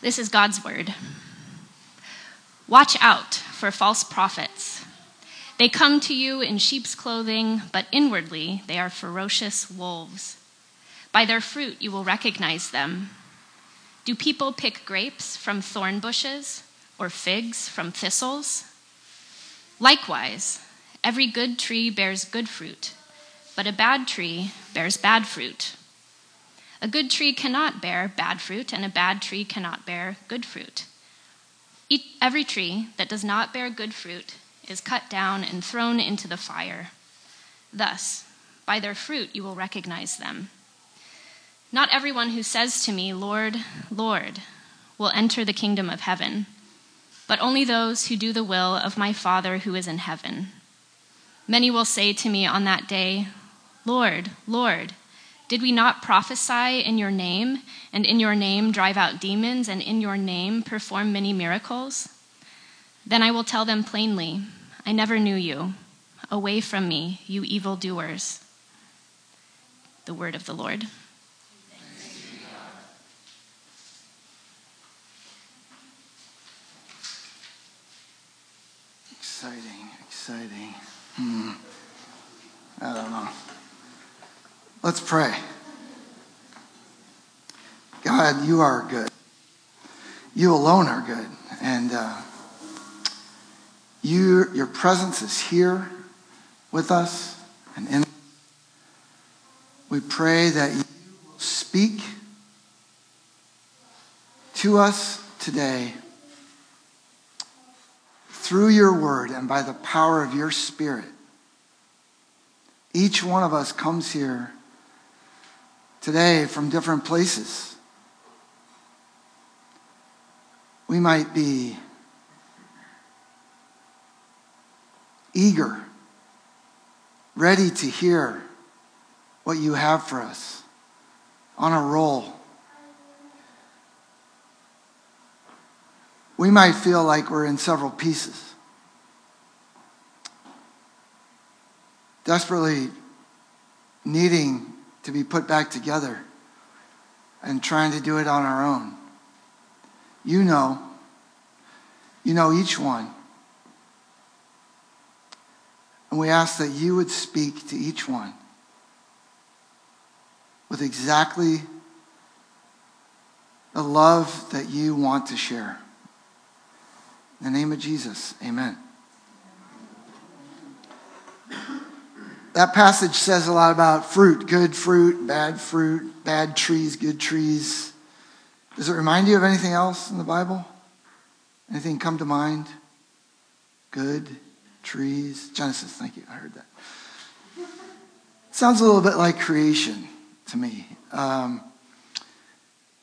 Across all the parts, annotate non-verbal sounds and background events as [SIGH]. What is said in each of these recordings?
This is God's word. Watch out for false prophets. They come to you in sheep's clothing, but inwardly they are ferocious wolves. By their fruit you will recognize them. Do people pick grapes from thorn bushes or figs from thistles? Likewise, every good tree bears good fruit, but a bad tree bears bad fruit. A good tree cannot bear bad fruit, and a bad tree cannot bear good fruit. Every tree that does not bear good fruit is cut down and thrown into the fire. Thus, by their fruit you will recognize them. Not everyone who says to me, Lord, Lord, will enter the kingdom of heaven, but only those who do the will of my Father who is in heaven. Many will say to me on that day, Lord, Lord, did we not prophesy in your name, and in your name drive out demons, and in your name perform many miracles? Then I will tell them plainly, I never knew you. Away from me, you evildoers. The word of the Lord. Exciting, exciting. Hmm. I don't know. Let's pray. God, you are good. You alone are good. And uh, you, your presence is here with us and in We pray that you will speak to us today through your word and by the power of your spirit. Each one of us comes here today from different places. We might be eager, ready to hear what you have for us, on a roll. We might feel like we're in several pieces, desperately needing to be put back together and trying to do it on our own. You know. You know each one. And we ask that you would speak to each one with exactly the love that you want to share. In the name of Jesus, amen. That passage says a lot about fruit good fruit, bad fruit, bad trees, good trees. Does it remind you of anything else in the Bible? Anything come to mind? Good trees. Genesis, thank you. I heard that. [LAUGHS] sounds a little bit like creation to me. Um,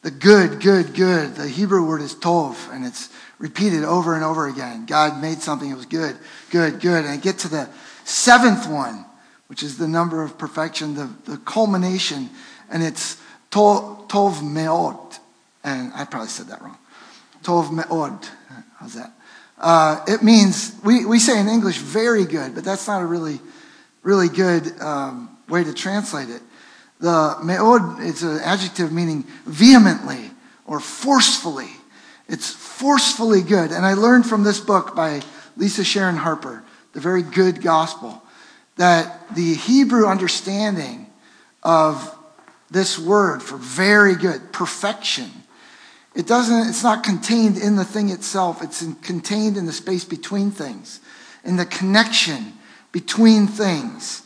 the good, good, good. The Hebrew word is tov, and it's repeated over and over again. God made something, it was good, good, good. And I get to the seventh one which is the number of perfection, the, the culmination, and it's tov, tov me'od. And I probably said that wrong. Tov me'od. How's that? Uh, it means, we, we say in English, very good, but that's not a really, really good um, way to translate it. The me'od is an adjective meaning vehemently or forcefully. It's forcefully good. And I learned from this book by Lisa Sharon Harper, The Very Good Gospel that the Hebrew understanding of this word for very good, perfection, it doesn't, it's not contained in the thing itself, it's in, contained in the space between things, in the connection between things.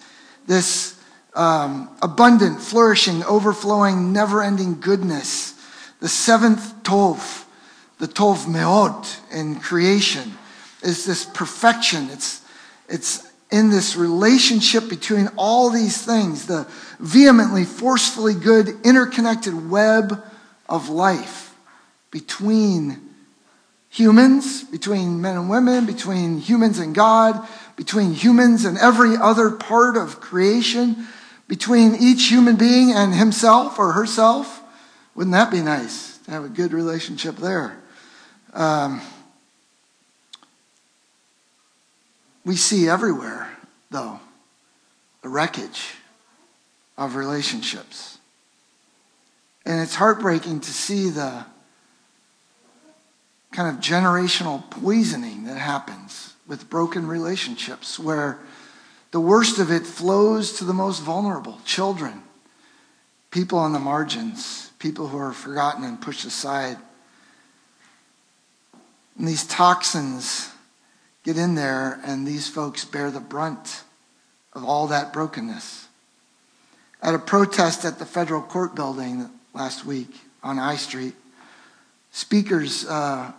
This um, abundant, flourishing, overflowing, never ending goodness. The seventh Tov, the Tov Meod in creation, is this perfection. It's, it's in this relationship between all these things, the vehemently, forcefully good, interconnected web of life between humans, between men and women, between humans and God, between humans and every other part of creation, between each human being and himself or herself. Wouldn't that be nice to have a good relationship there? Um, we see everywhere, though, the wreckage of relationships. And it's heartbreaking to see the kind of generational poisoning that happens with broken relationships where the worst of it flows to the most vulnerable children, people on the margins, people who are forgotten and pushed aside. And these toxins get in there, and these folks bear the brunt of all that brokenness. At a protest at the federal court building last week on I Street, speakers uh,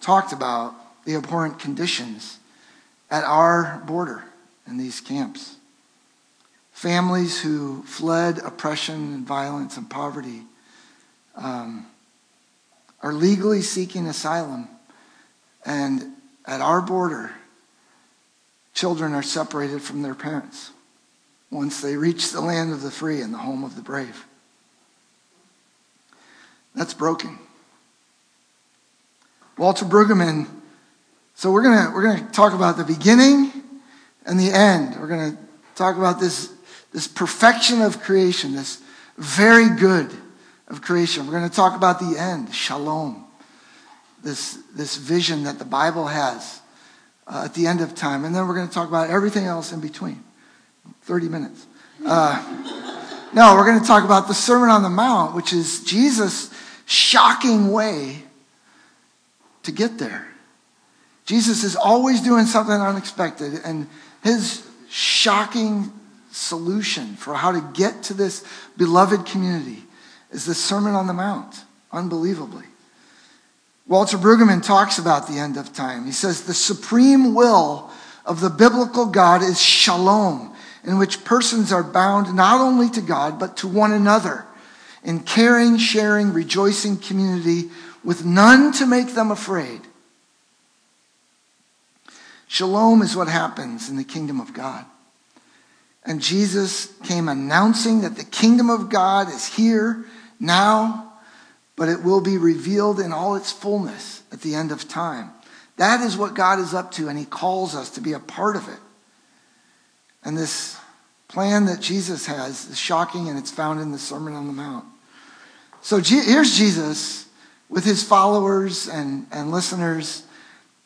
talked about the abhorrent conditions at our border in these camps. Families who fled oppression and violence and poverty um, are legally seeking asylum. And at our border, children are separated from their parents once they reach the land of the free and the home of the brave. That's broken. Walter Brueggemann. So we're gonna we're gonna talk about the beginning and the end. We're gonna talk about this this perfection of creation, this very good of creation. We're gonna talk about the end, shalom. This this vision that the Bible has uh, at the end of time, and then we're gonna talk about everything else in between. Thirty minutes. Uh, no, we're to talk about the Sermon on the Mount, which is Jesus' shocking way to get there. Jesus is always doing something unexpected, and his shocking solution for how to get to this beloved community is the Sermon on the Mount, unbelievably. Walter Brueggemann talks about the end of time. He says the supreme will of the biblical God is shalom, in which persons are bound not only to God, but to one another in caring, sharing, rejoicing community with none to make them afraid. Shalom is what happens in the kingdom of God. And Jesus came announcing that the kingdom of God is here now, but it will be revealed in all its fullness at the end of time. That is what God is up to, and He calls us to be a part of it. And this plan that Jesus has is shocking, and it's found in the Sermon on the Mount. So here's Jesus with his followers and, and listeners.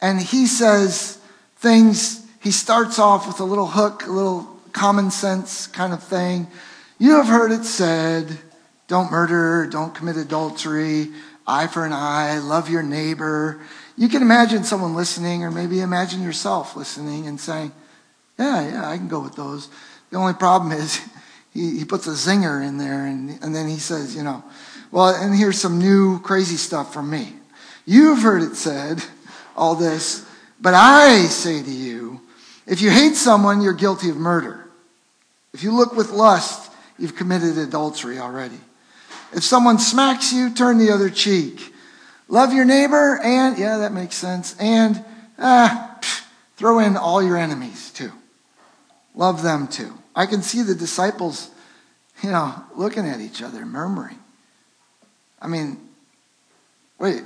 And he says things, he starts off with a little hook, a little common sense kind of thing. You have heard it said, don't murder, don't commit adultery, eye for an eye, love your neighbor. You can imagine someone listening, or maybe imagine yourself listening and saying, Yeah, yeah, I can go with those. The only problem is [LAUGHS] he, he puts a zinger in there and, and then he says, You know, well, and here's some new crazy stuff from me. You've heard it said, all this, but I say to you, if you hate someone, you're guilty of murder. If you look with lust, you've committed adultery already. If someone smacks you, turn the other cheek. Love your neighbor, and, yeah, that makes sense, and, ah, throw in all your enemies too. Love them too. I can see the disciples, you know, looking at each other, murmuring. I mean, wait,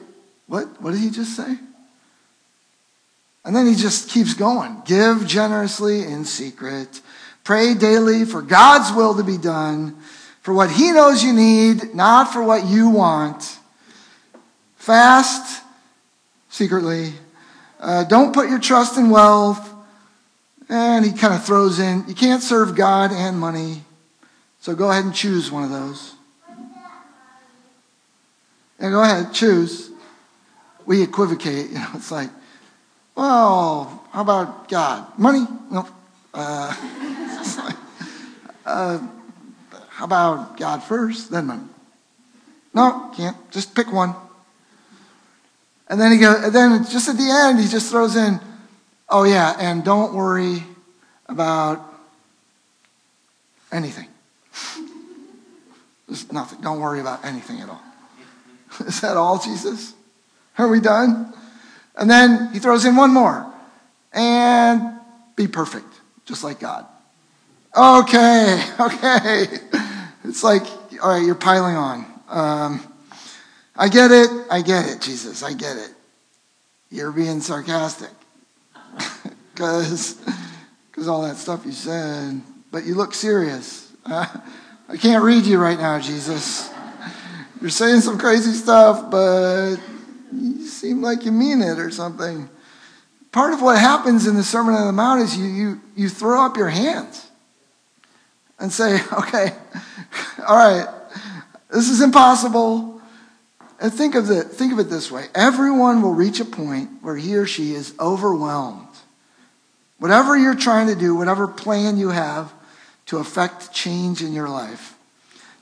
what? What did he just say? And then he just keeps going. Give generously in secret. Pray daily for God's will to be done, for what he knows you need, not for what you want. Fast secretly. Uh, don't put your trust in wealth. And he kind of throws in, you can't serve God and money. So go ahead and choose one of those. And go ahead, choose. We equivocate. [LAUGHS] You know, it's like, well, how about God? Money? No. Uh, [LAUGHS] like, uh, how about God first, then money? No, can't. Just pick one. And then he goes, and then just at the end, he just throws in, oh yeah, and don't worry about anything. [LAUGHS] Just nothing. Don't worry about anything at all. [LAUGHS] Is that all, Jesus? Are we done? And then he throws in one more. And be perfect, just like God. Okay, [LAUGHS] okay. It's like, all right, you're piling on. Um, I get it. I get it, Jesus. I get it. You're being sarcastic. [LAUGHS] Because all that stuff you said. But you look serious. Uh, I can't read you right now, Jesus. You're saying some crazy stuff, but you seem like you mean it or something. Part of what happens in the Sermon on the Mount is you, you, you throw up your hands and say, [LAUGHS] okay, [LAUGHS] all right, this is impossible. And think of, the, think of it this way everyone will reach a point where he or she is overwhelmed. Whatever you're trying to do, whatever plan you have to affect change in your life,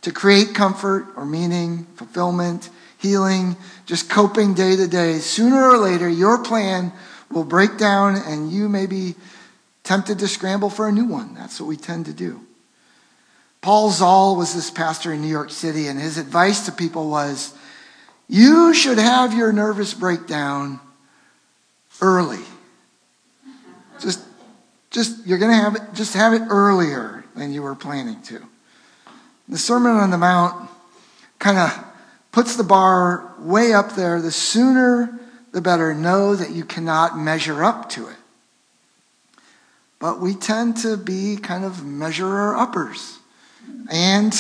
to create comfort or meaning, fulfillment, healing, just coping day to day, sooner or later, your plan will break down and you may be tempted to scramble for a new one. That's what we tend to do. Paul Zahl was this pastor in New York City, and his advice to people was you should have your nervous breakdown early. Just, just you're going to have it, just have it earlier than you were planning to. The Sermon on the Mount kind of puts the bar way up there. The sooner, the better. Know that you cannot measure up to it. But we tend to be kind of measurer uppers and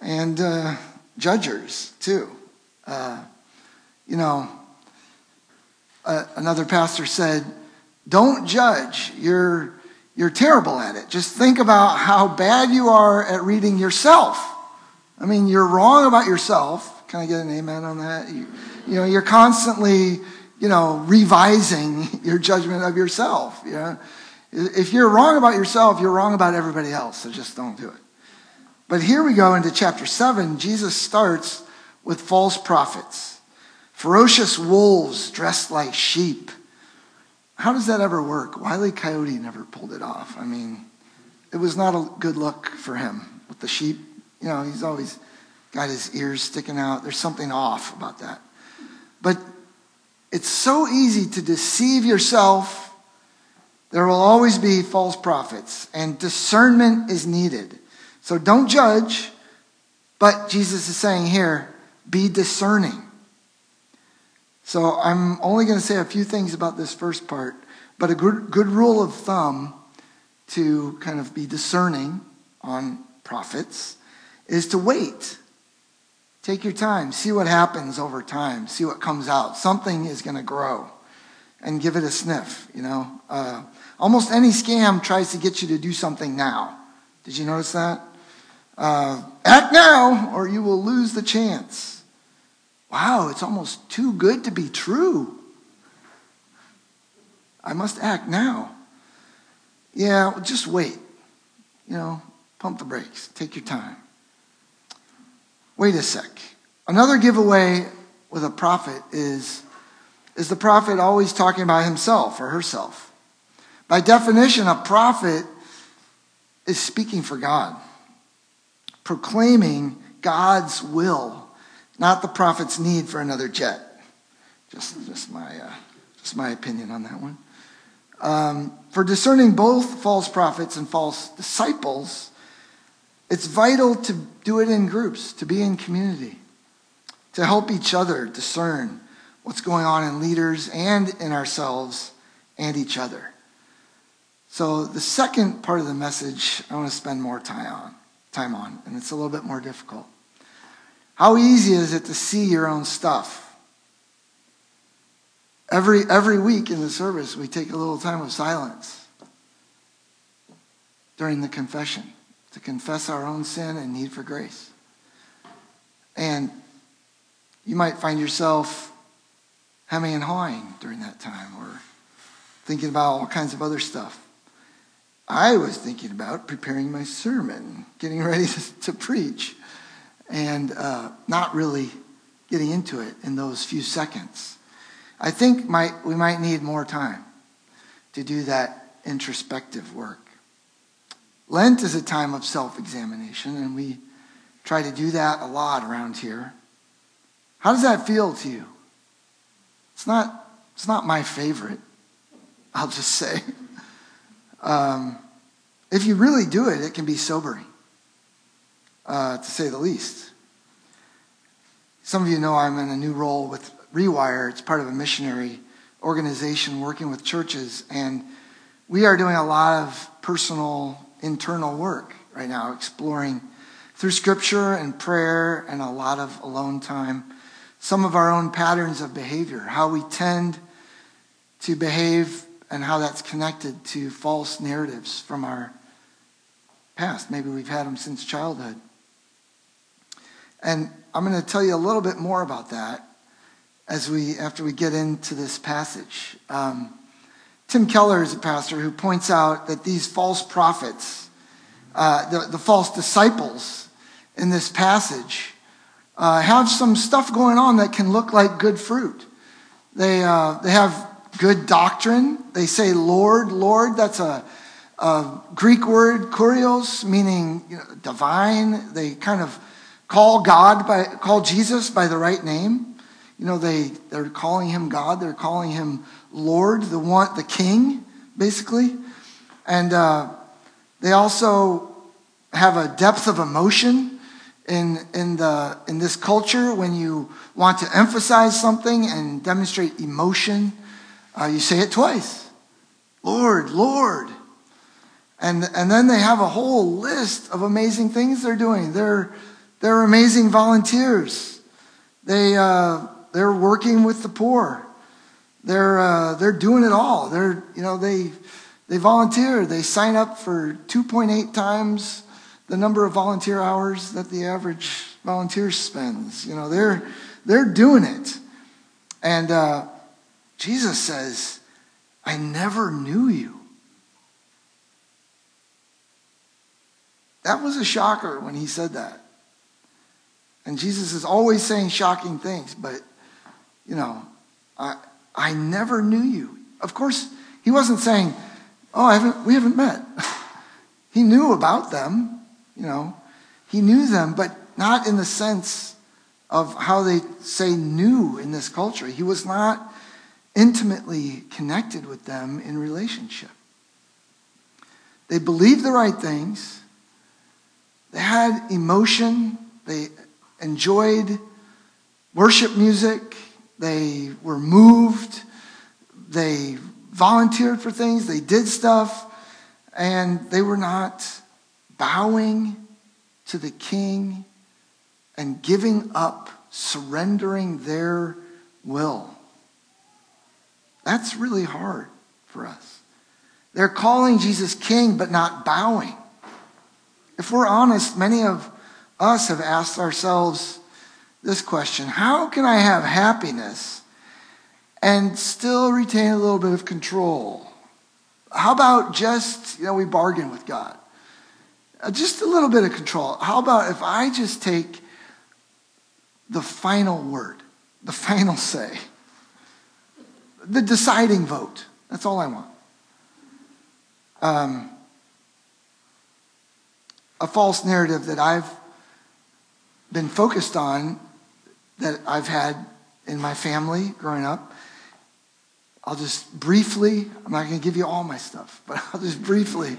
and uh, judgers too. Uh, you know, uh, another pastor said, "Don't judge. You're you're terrible at it. Just think about how bad you are at reading yourself. I mean, you're wrong about yourself. Can I get an amen on that? You, you know, you're constantly, you know, revising [LAUGHS] your judgment of yourself. You know, if you're wrong about yourself, you're wrong about everybody else. So just don't do it." But here we go into chapter 7. Jesus starts with false prophets, ferocious wolves dressed like sheep. How does that ever work? Wiley Coyote never pulled it off. I mean, it was not a good look for him with the sheep. You know, he's always got his ears sticking out. There's something off about that. But it's so easy to deceive yourself. There will always be false prophets, and discernment is needed. So don't judge, but Jesus is saying here, be discerning. So I'm only going to say a few things about this first part, but a good, good rule of thumb to kind of be discerning on prophets is to wait. Take your time. See what happens over time. See what comes out. Something is going to grow. And give it a sniff, you know. Uh, almost any scam tries to get you to do something now. Did you notice that? Uh, act now, or you will lose the chance. Wow, it's almost too good to be true. I must act now. Yeah, just wait. You know, pump the brakes. Take your time. Wait a sec. Another giveaway with a prophet is is the prophet always talking about himself or herself? By definition, a prophet is speaking for God proclaiming God's will, not the prophet's need for another jet. Just, just, my, uh, just my opinion on that one. Um, for discerning both false prophets and false disciples, it's vital to do it in groups, to be in community, to help each other discern what's going on in leaders and in ourselves and each other. So, the second part of the message I want to spend more time on time on, and it's a little bit more difficult. How easy is it to see your own stuff? Every, every week in the service, we take a little time of silence during the confession to confess our own sin and need for grace. And you might find yourself hemming and hawing during that time or thinking about all kinds of other stuff. I was thinking about preparing my sermon, getting ready to, [LAUGHS] to preach, and uh, not really getting into it in those few seconds. I think might, we might need more time to do that introspective work. Lent is a time of self examination, and we try to do that a lot around here. How does that feel to you? It's not, it's not my favorite, I'll just say. [LAUGHS] Um, if you really do it, it can be sobering, uh, to say the least. Some of you know I'm in a new role with Rewire. It's part of a missionary organization working with churches, and we are doing a lot of personal, internal work right now, exploring through scripture and prayer and a lot of alone time some of our own patterns of behavior, how we tend to behave, and how that's connected to false narratives from our past. Maybe we've had them since childhood. And I'm going to tell you a little bit more about that as we after we get into this passage. Um, Tim Keller is a pastor who points out that these false prophets, uh, the, the false disciples in this passage, uh, have some stuff going on that can look like good fruit. They, uh, they have good doctrine. They say Lord, Lord. That's a, a Greek word, kurios, meaning you know, divine. They kind of call God by, call Jesus by the right name. You know, they, they're calling him God. They're calling him Lord, the one, the king, basically. And uh, they also have a depth of emotion in, in, the, in this culture when you want to emphasize something and demonstrate emotion. Uh, you say it twice Lord, Lord. And, and then they have a whole list of amazing things they're doing. They're, they're amazing volunteers. They, uh, they're working with the poor. They're, uh, they're doing it all. They're, you know, they, they volunteer. They sign up for 2.8 times the number of volunteer hours that the average volunteer spends. You know, they're, they're doing it. And uh, Jesus says, I never knew you. That was a shocker when he said that. And Jesus is always saying shocking things, but you know, I, I never knew you. Of course, he wasn't saying, oh, I haven't, we haven't met. [LAUGHS] he knew about them, you know. He knew them, but not in the sense of how they say knew in this culture. He was not intimately connected with them in relationship. They believed the right things. They had emotion. They enjoyed worship music. They were moved. They volunteered for things. They did stuff. And they were not bowing to the king and giving up, surrendering their will. That's really hard for us. They're calling Jesus king, but not bowing. If we're honest, many of us have asked ourselves, this question How can I have happiness and still retain a little bit of control? How about just, you know, we bargain with God? Uh, just a little bit of control. How about if I just take the final word, the [LAUGHS] final say, the deciding vote? That's all I want. Um, a false narrative that I've been focused on that I've had in my family growing up. I'll just briefly, I'm not going to give you all my stuff, [LAUGHS] but I'll just briefly.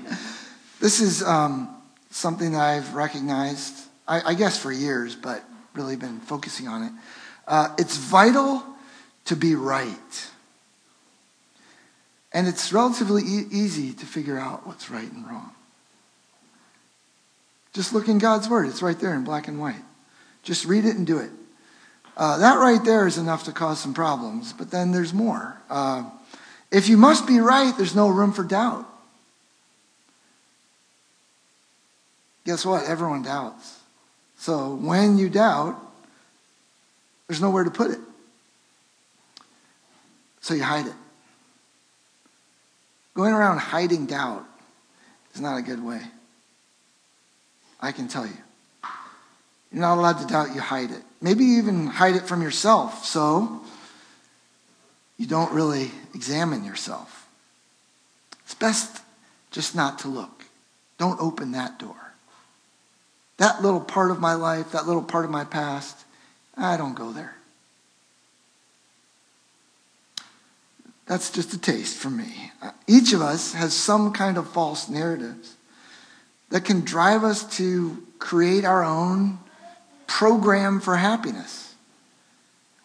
This is um, something that I've recognized, I, I, guess for years, but really been focusing on it. Uh, it's vital to be right. And it's relatively e- easy to figure out what's right and wrong. Just look in God's Word, it's right there in black and white. Just read it and do it. Uh, that right there is enough to cause some problems, but then there's more. Uh, if you must be right, there's no room for doubt. Guess what? Everyone doubts. So when you doubt, there's nowhere to put it. So you hide it. Going around hiding doubt is not a good way. I can tell you. You're not allowed to doubt, you hide it. Maybe you even hide it from yourself so you don't really examine yourself. It's best just not to look. Don't open that door. That little part of my life, that little part of my past, I don't go there. That's just a taste for me. Each of us has some kind of false narratives that can drive us to create our own program for happiness.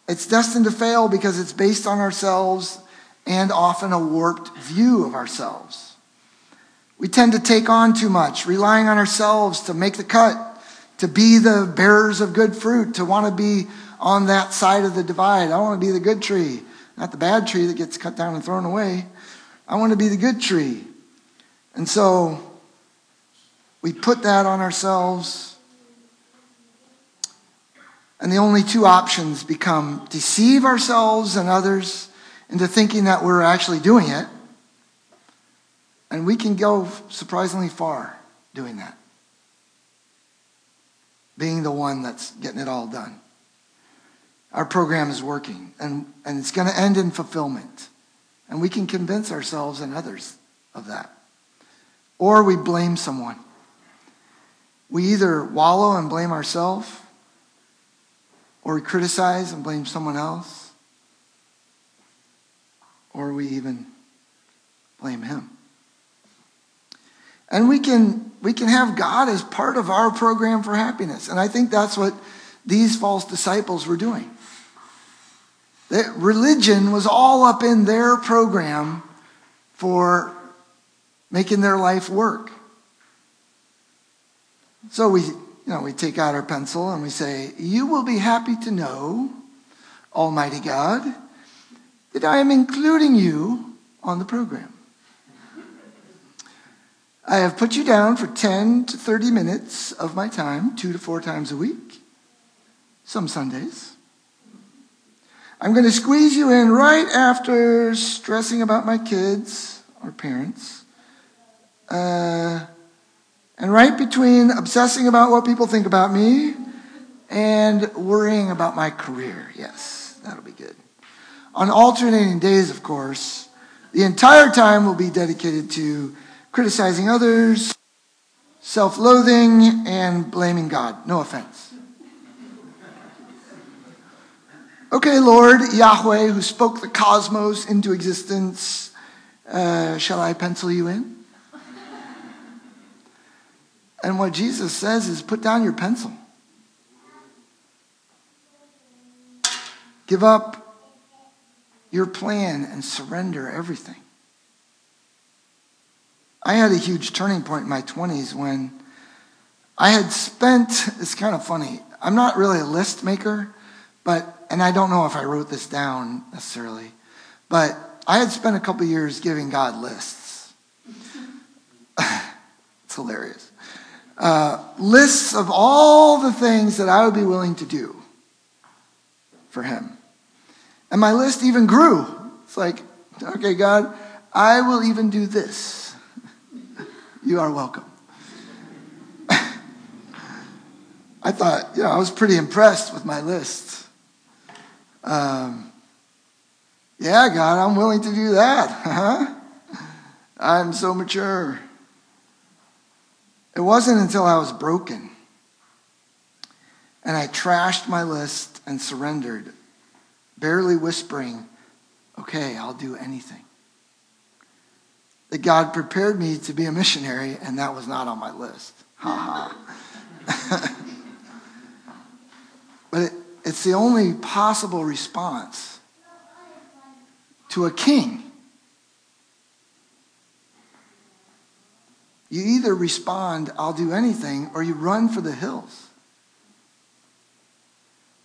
It's destined to fail because it's based on ourselves and often a warped view of ourselves. We tend to take on too much, relying on ourselves to make the cut, to be the bearers of good fruit, to want to be on that side of the divide. I want to be the good tree, not the bad tree that gets cut down and thrown away. I want to be the good tree. And so we put that on ourselves. And the only two options become deceive ourselves and others into thinking that we're actually doing it. And we can go surprisingly far doing that. Being the one that's getting it all done. Our program is working, and, and it's going to end in fulfillment. And we can convince ourselves and others of that. Or we blame someone. We either wallow and blame ourselves, or we criticize and blame someone else, or we even blame him. And we can, we can have God as part of our program for happiness. And I think that's what these false disciples were doing. That religion was all up in their program for making their life work. So we, you know, we take out our pencil and we say, You will be happy to know, Almighty God, that I am including you on the program. I have put you down for 10 to 30 minutes of my time, two to four times a week, some Sundays. I'm going to squeeze you in right after stressing about my kids or parents. Uh, and right between obsessing about what people think about me and worrying about my career. Yes, that'll be good. On alternating days, of course, the entire time will be dedicated to criticizing others, self loathing, and blaming God. No offense. Okay, Lord Yahweh, who spoke the cosmos into existence, uh, shall I pencil you in? And what Jesus says is put down your pencil. Give up your plan and surrender everything. I had a huge turning point in my 20s when I had spent, it's kind of funny, I'm not really a list maker, but, and I don't know if I wrote this down necessarily, but I had spent a couple years giving God lists. [LAUGHS] it's hilarious. Uh, lists of all the things that I would be willing to do for Him. And my list even grew. It's like, okay, God, I will even do this. [LAUGHS] You are welcome. [LAUGHS] I thought, you know, I was pretty impressed with my list. Um, yeah, God, I'm willing to do that. [LAUGHS] Huh? I'm so mature. It wasn't until I was broken and I trashed my list and surrendered, barely whispering, okay, I'll do anything that God prepared me to be a missionary, and that was not on my list. Ha ha. [LAUGHS] but it, it's the only possible response to a king. You either respond, I'll do anything, or you run for the hills.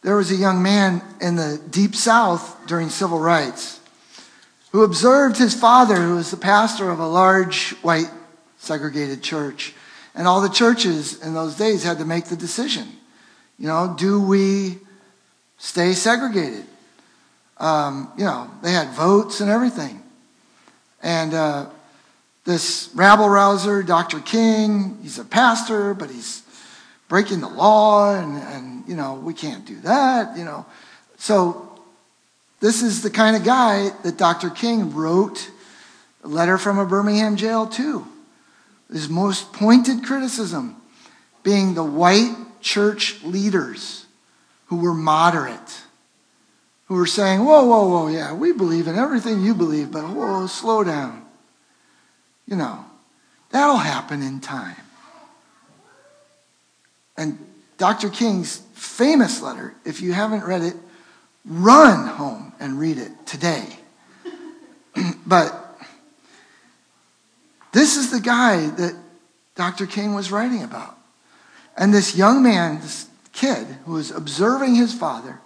There was a young man in the deep south during civil rights who observed his father, who was the pastor of a large white segregated church. And all the churches in those days had to make the decision. You know, do we stay segregated? Um, you know, they had votes and everything. And uh, this rabble rouser, Dr. King, he's a pastor, but he's breaking the law, and, and you know, we can't do that, you know. So this is the kind of guy that Dr. King wrote a letter from a Birmingham jail to. His most pointed criticism being the white church leaders who were moderate, who were saying, Whoa, whoa, whoa, yeah, we believe in everything you believe, but whoa, slow down. You know, that'll happen in time. And Dr. King's famous letter, if you haven't read it, Run home and read it today. [CLEARS THROAT] but this is the guy that Dr. King was writing about. And this young man, this kid, who was observing his father,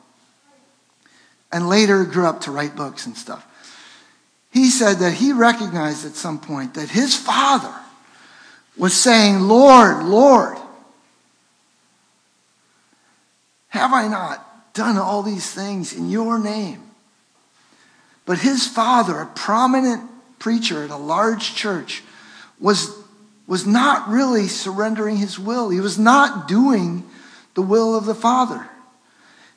and later grew up to write books and stuff. He said that he recognized at some point that his father was saying, Lord, Lord, have I not done all these things in your name? But his father, a prominent preacher at a large church, was, was not really surrendering his will. He was not doing the will of the Father.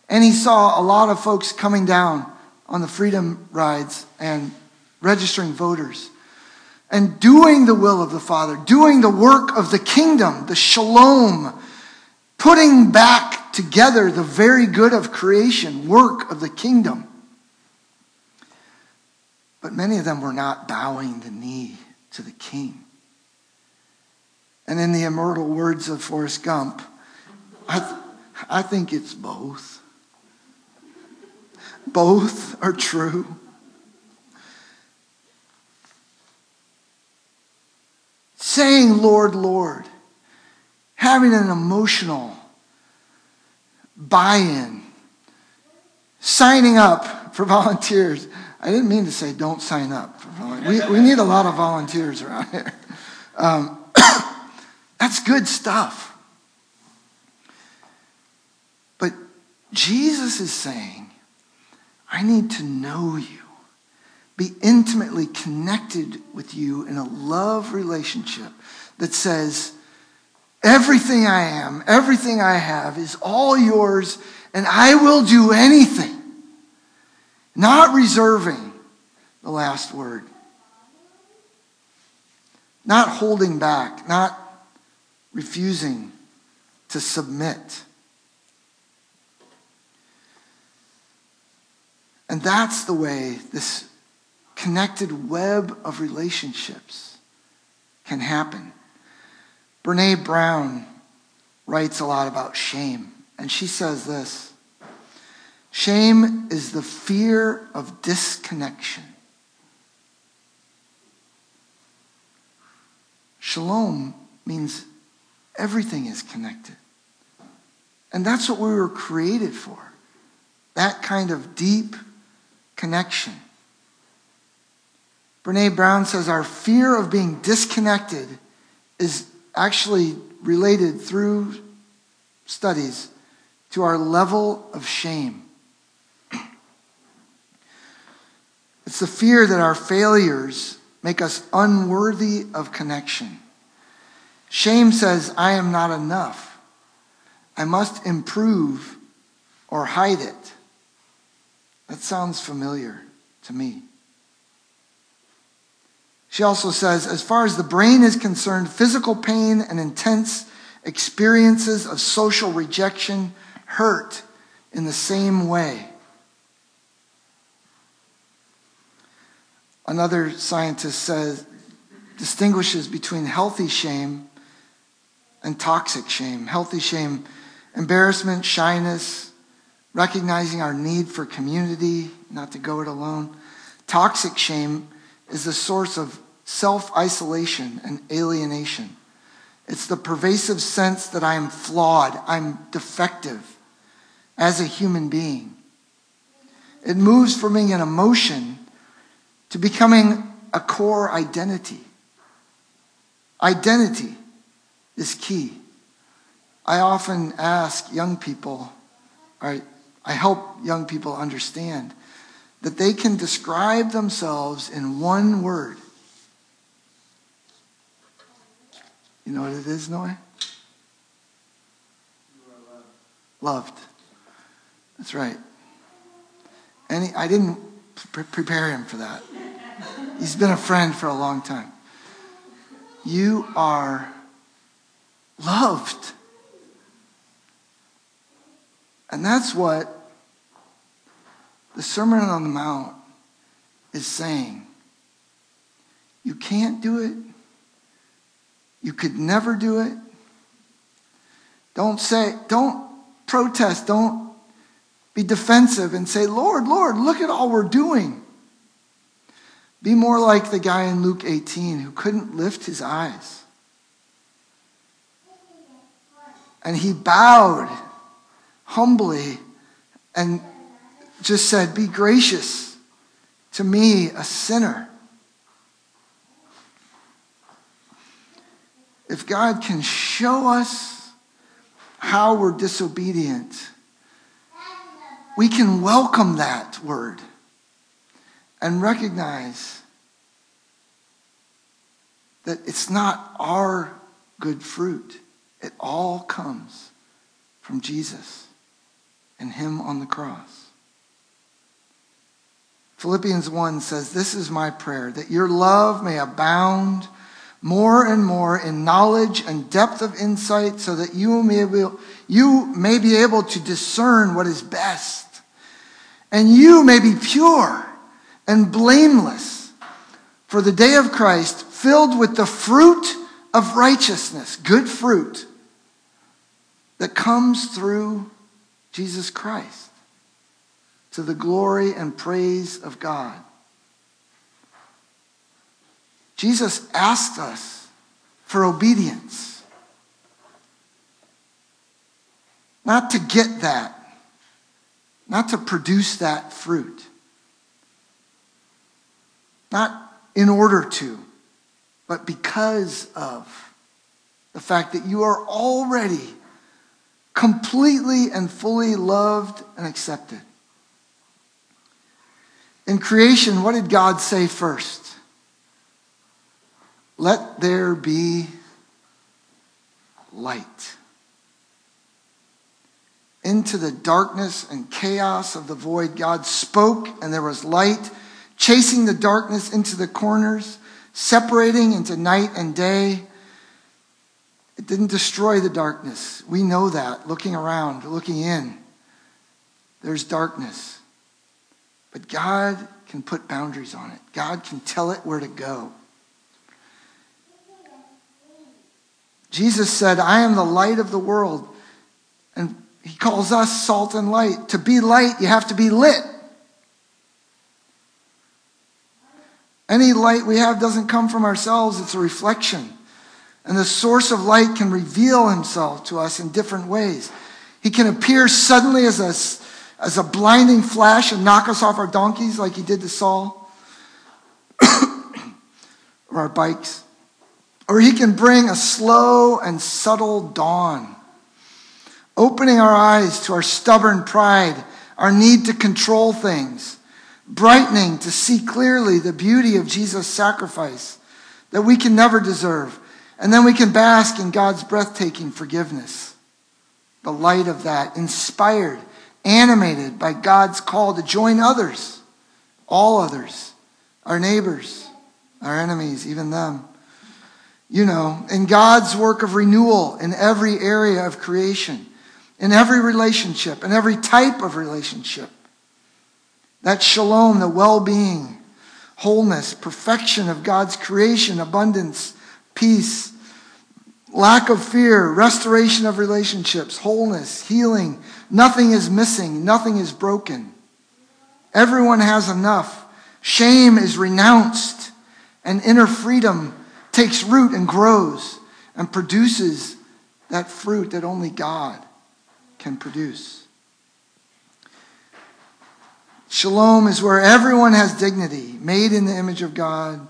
And he saw a lot of folks coming down on the freedom rides and registering voters and doing the will of the Father, doing the work of the kingdom, the shalom, putting back together the very good of creation, work of the kingdom. But many of them were not bowing the knee to the king. And in the immortal words of Forrest Gump, I, th- I think it's both. Both are true. Saying, Lord, Lord, having an emotional buy in, signing up for [LAUGHS] volunteers. I didn't mean to say don't sign up. We, we need a lot of volunteers around here. Um, [COUGHS] that's good stuff. But Jesus is saying, I need to know you, be intimately connected with you in a love relationship that says, everything I am, everything I have is all yours, and I will do anything not reserving the last word, not holding back, not refusing to submit. And that's the way this connected web of relationships can happen. Brene Brown writes a lot about shame, and she says this Shame is the fear of disconnection. Shalom means everything is connected. And that's what we were created for that kind of deep connection. Brene Brown says our fear of being disconnected is actually related through studies to our level of shame. It's the fear that our failures make us unworthy of connection. Shame says, I am not enough. I must improve or hide it. That sounds familiar to me. She also says, as far as the brain is concerned, physical pain and intense experiences of social rejection hurt in the same way. Another scientist says, distinguishes between healthy shame and toxic shame. Healthy shame, embarrassment, shyness, recognizing our need for community, not to go it alone. Toxic shame is the source of self isolation and alienation. It's the pervasive sense that I am flawed, I'm defective as a human being. It moves from being an emotion to becoming a core identity. Identity is key. I often ask young people, I help young people understand that they can describe themselves in one word You know what it is, Noah? Loved. loved. That's right. And he, I didn't pre- prepare him for that. He's been a friend for a long time. You are loved. And that's what the Sermon on the Mount is saying. You can't do it you could never do it. Don't say, don't protest, don't be defensive and say, Lord, Lord, look at all we're doing. Be more like the guy in Luke 18 who couldn't lift his eyes. And he bowed humbly and just said, Be gracious to me, a sinner. If God can show us how we're disobedient, we can welcome that word and recognize that it's not our good fruit. It all comes from Jesus and Him on the cross. Philippians 1 says, This is my prayer, that your love may abound more and more in knowledge and depth of insight, so that you may be, you may be able to discern what is best, and you may be pure and blameless for the day of Christ, filled with the fruit of righteousness, good fruit that comes through Jesus Christ to the glory and praise of God. Jesus asked us for obedience. Not to get that, not to produce that fruit, not in order to, but because of the fact that you are already completely and fully loved and accepted. In creation, what did God say first? Let there be light. Into the darkness and chaos of the void, God spoke, and there was light, chasing the darkness into the corners, separating into night and day. It didn't destroy the darkness. We know that looking around, looking in. There's darkness. But God can put boundaries on it, God can tell it where to go. Jesus said, I am the light of the world. And he calls us salt and light. To be light, you have to be lit. Any light we have doesn't come from ourselves, it's a reflection. And the source of light can reveal himself to us in different ways. He can appear suddenly as a, as a blinding flash and knock us off our donkeys like he did to Saul [COUGHS] or our bikes. Or he can bring a slow and subtle dawn, opening our eyes to our stubborn pride, our need to control things, brightening to see clearly the beauty of Jesus' sacrifice that we can never deserve. And then we can bask in God's breathtaking forgiveness. The light of that, inspired, animated by God's call to join others, all others, our neighbors, our enemies, even them you know, in God's work of renewal in every area of creation, in every relationship, in every type of relationship. That shalom, the well being, wholeness, perfection of God's creation, abundance, peace, lack of fear, restoration of relationships, wholeness, healing. Nothing is missing, nothing is broken. Everyone has enough. Shame is renounced, and inner freedom takes root and grows and produces that fruit that only God can produce. Shalom is where everyone has dignity, made in the image of God,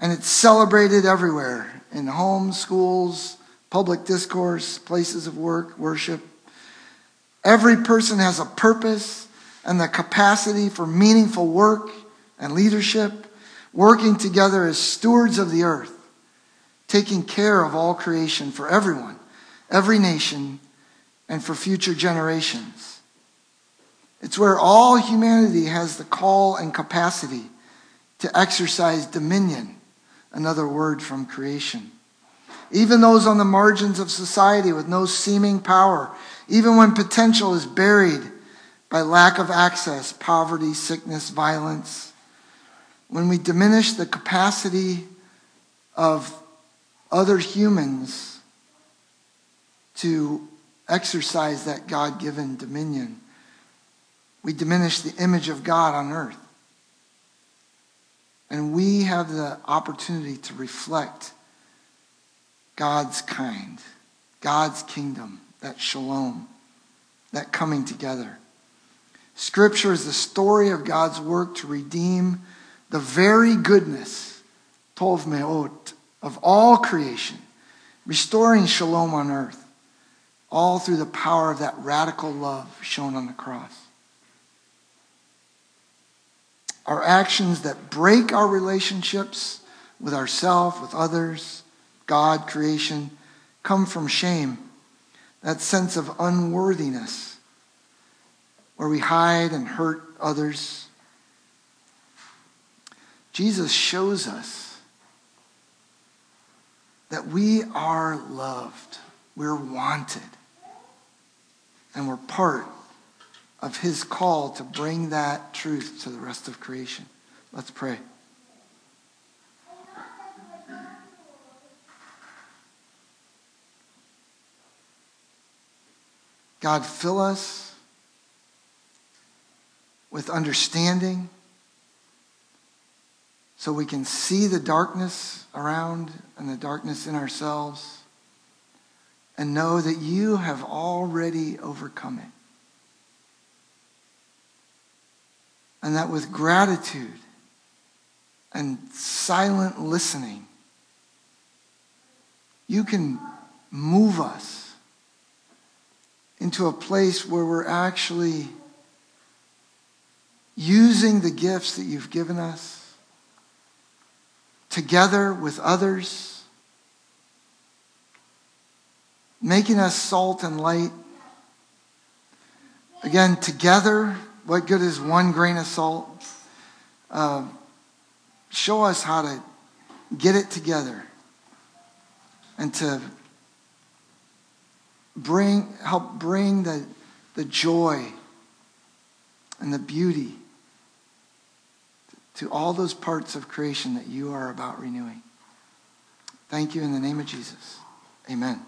and it's celebrated everywhere in homes, schools, public discourse, places of work, worship. Every person has a purpose and the capacity for meaningful work and leadership working together as stewards of the earth, taking care of all creation for everyone, every nation, and for future generations. It's where all humanity has the call and capacity to exercise dominion, another word from creation. Even those on the margins of society with no seeming power, even when potential is buried by lack of access, poverty, sickness, violence, when we diminish the capacity of other humans to exercise that God given dominion, we diminish the image of God on earth. And we have the opportunity to reflect God's kind, God's kingdom, that shalom, that coming together. Scripture is the story of God's work to redeem the very goodness, tov me'od, of all creation, restoring shalom on earth, all through the power of that radical love shown on the cross. Our actions that break our relationships with ourselves, with others, God, creation, come from shame, that sense of unworthiness where we hide and hurt others. Jesus shows us that we are loved, we're wanted, and we're part of his call to bring that truth to the rest of creation. Let's pray. God, fill us with understanding so we can see the darkness around and the darkness in ourselves and know that you have already overcome it. And that with gratitude and silent listening, you can move us into a place where we're actually using the gifts that you've given us together with others, making us salt and light. Again, together, what good is one grain of salt? Uh, show us how to get it together and to bring help bring the, the joy and the beauty to all those parts of creation that you are about renewing. Thank you in the name of Jesus. Amen.